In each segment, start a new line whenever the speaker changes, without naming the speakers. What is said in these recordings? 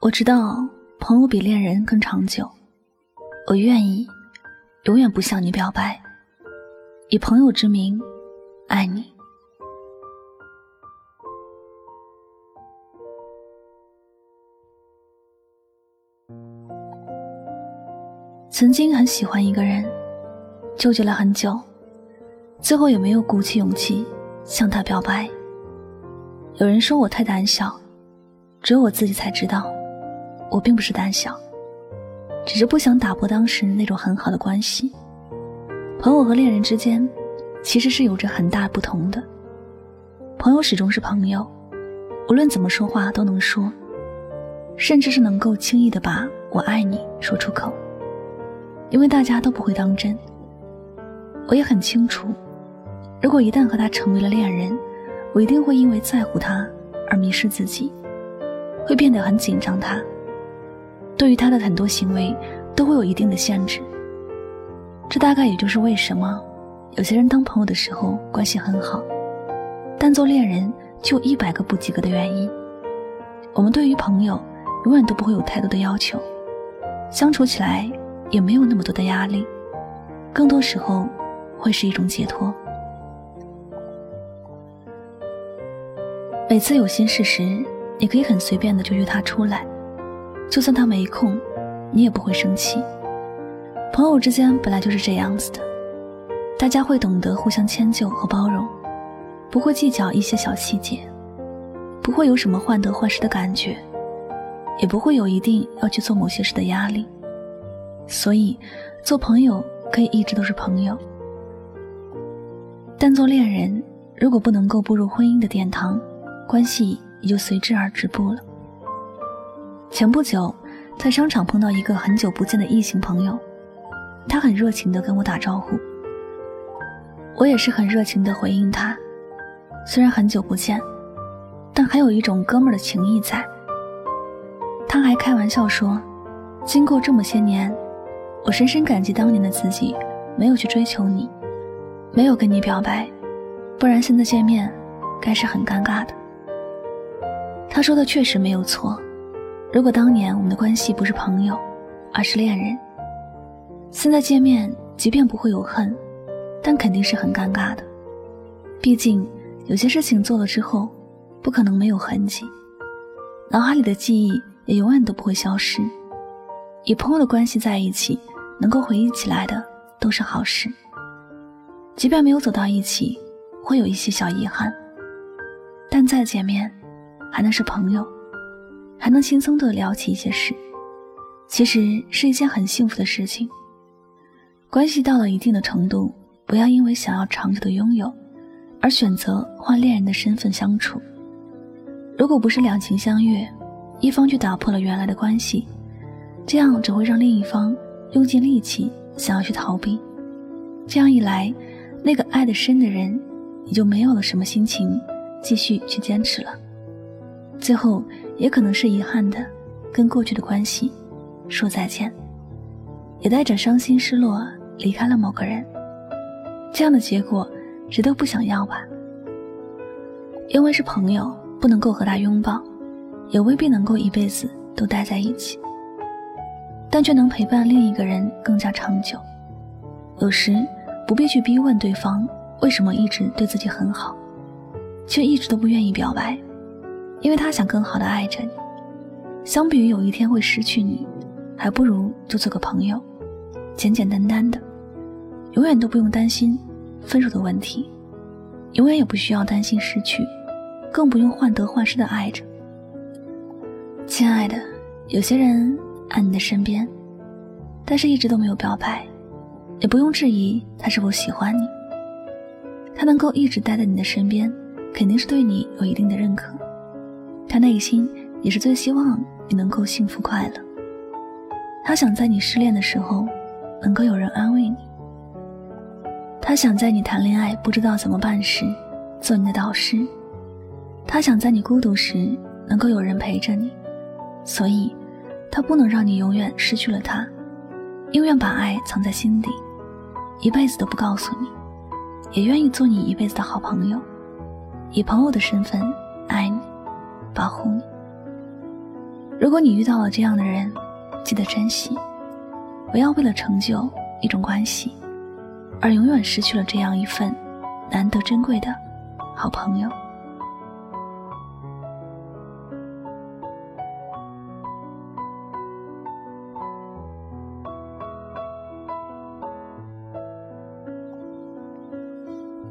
我知道朋友比恋人更长久，我愿意永远不向你表白，以朋友之名爱你。曾经很喜欢一个人，纠结了很久，最后也没有鼓起勇气向他表白。有人说我太胆小，只有我自己才知道。我并不是胆小，只是不想打破当时那种很好的关系。朋友和恋人之间，其实是有着很大不同的。朋友始终是朋友，无论怎么说话都能说，甚至是能够轻易的把我爱你说出口，因为大家都不会当真。我也很清楚，如果一旦和他成为了恋人，我一定会因为在乎他而迷失自己，会变得很紧张他。对于他的很多行为，都会有一定的限制。这大概也就是为什么有些人当朋友的时候关系很好，但做恋人就一百个不及格的原因。我们对于朋友永远都不会有太多的要求，相处起来也没有那么多的压力，更多时候会是一种解脱。每次有心事时，你可以很随便的就约他出来。就算他没空，你也不会生气。朋友之间本来就是这样子的，大家会懂得互相迁就和包容，不会计较一些小细节，不会有什么患得患失的感觉，也不会有一定要去做某些事的压力。所以，做朋友可以一直都是朋友，但做恋人，如果不能够步入婚姻的殿堂，关系也就随之而止步了。前不久，在商场碰到一个很久不见的异性朋友，他很热情地跟我打招呼，我也是很热情地回应他。虽然很久不见，但还有一种哥们儿的情谊在。他还开玩笑说：“经过这么些年，我深深感激当年的自己，没有去追求你，没有跟你表白，不然现在见面，该是很尴尬的。”他说的确实没有错。如果当年我们的关系不是朋友，而是恋人，现在见面，即便不会有恨，但肯定是很尴尬的。毕竟有些事情做了之后，不可能没有痕迹，脑海里的记忆也永远都不会消失。以朋友的关系在一起，能够回忆起来的都是好事。即便没有走到一起，会有一些小遗憾，但再见面，还能是朋友。还能轻松地聊起一些事，其实是一件很幸福的事情。关系到了一定的程度，不要因为想要长久的拥有，而选择换恋人的身份相处。如果不是两情相悦，一方却打破了原来的关系，这样只会让另一方用尽力气想要去逃避。这样一来，那个爱得深的人也就没有了什么心情继续去坚持了。最后。也可能是遗憾的，跟过去的关系说再见，也带着伤心失落离开了某个人。这样的结果，谁都不想要吧？因为是朋友，不能够和他拥抱，也未必能够一辈子都待在一起，但却能陪伴另一个人更加长久。有时不必去逼问对方为什么一直对自己很好，却一直都不愿意表白。因为他想更好的爱着你，相比于有一天会失去你，还不如就做个朋友，简简单单的，永远都不用担心分手的问题，永远也不需要担心失去，更不用患得患失的爱着。亲爱的，有些人爱你的身边，但是一直都没有表白，也不用质疑他是否喜欢你。他能够一直待在你的身边，肯定是对你有一定的认可。他内心也是最希望你能够幸福快乐。他想在你失恋的时候，能够有人安慰你。他想在你谈恋爱不知道怎么办时，做你的导师。他想在你孤独时，能够有人陪着你。所以，他不能让你永远失去了他，宁愿把爱藏在心底，一辈子都不告诉你，也愿意做你一辈子的好朋友，以朋友的身份爱你，保护你。如果你遇到了这样的人，记得珍惜，不要为了成就一种关系，而永远失去了这样一份难得珍贵的好朋友。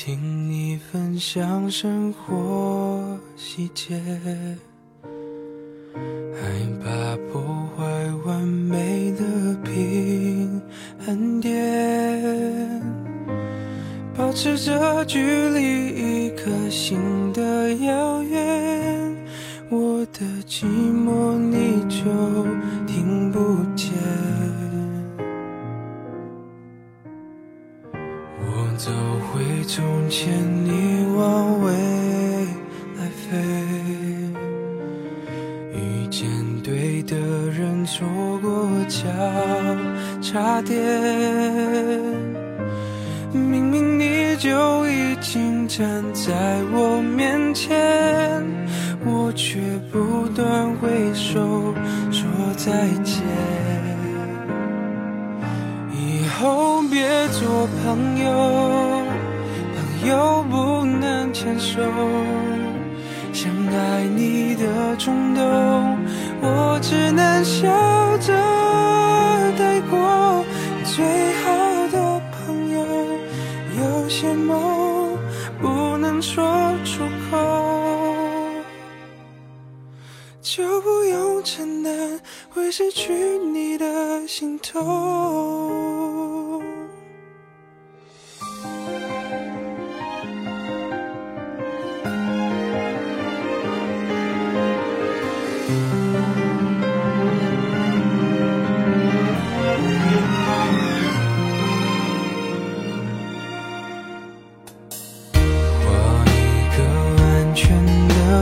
听你分享生活细节，害怕破坏完美的平衡点，保持着距离一颗心的遥远，我的寂寞。从前，你往未来飞，遇见对的人，错过交叉点。明明你就已经站在我面前，我却不断挥手说再见。以后别做朋友，想爱你的冲动，我只能笑着带过。最好的朋友，有些梦不能说出口，就不用承担会失去你的心痛。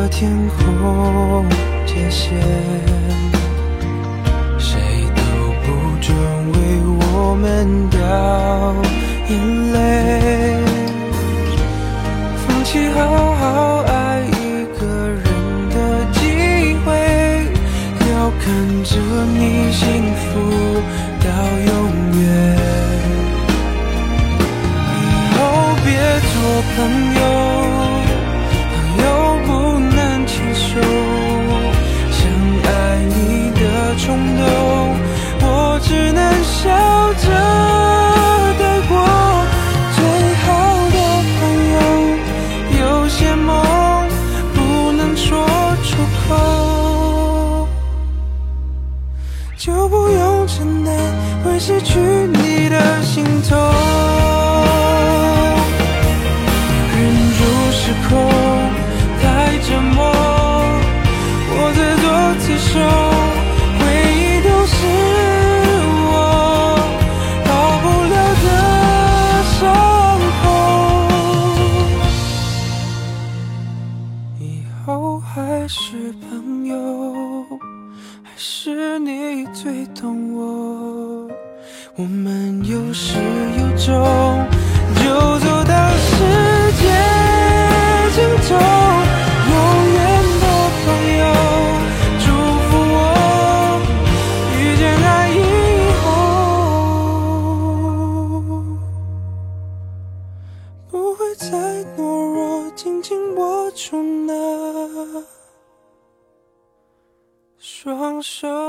天空界限，谁都不准为我们掉眼泪。放弃好好爱一个人的机会，要看着你幸福到永远。以后别做朋友。冲动我只能笑着带过最好的朋友有些梦不能说出口。就不用承担会失去你的心痛忍住失控太折磨是你最懂我。我们有始有终，不朽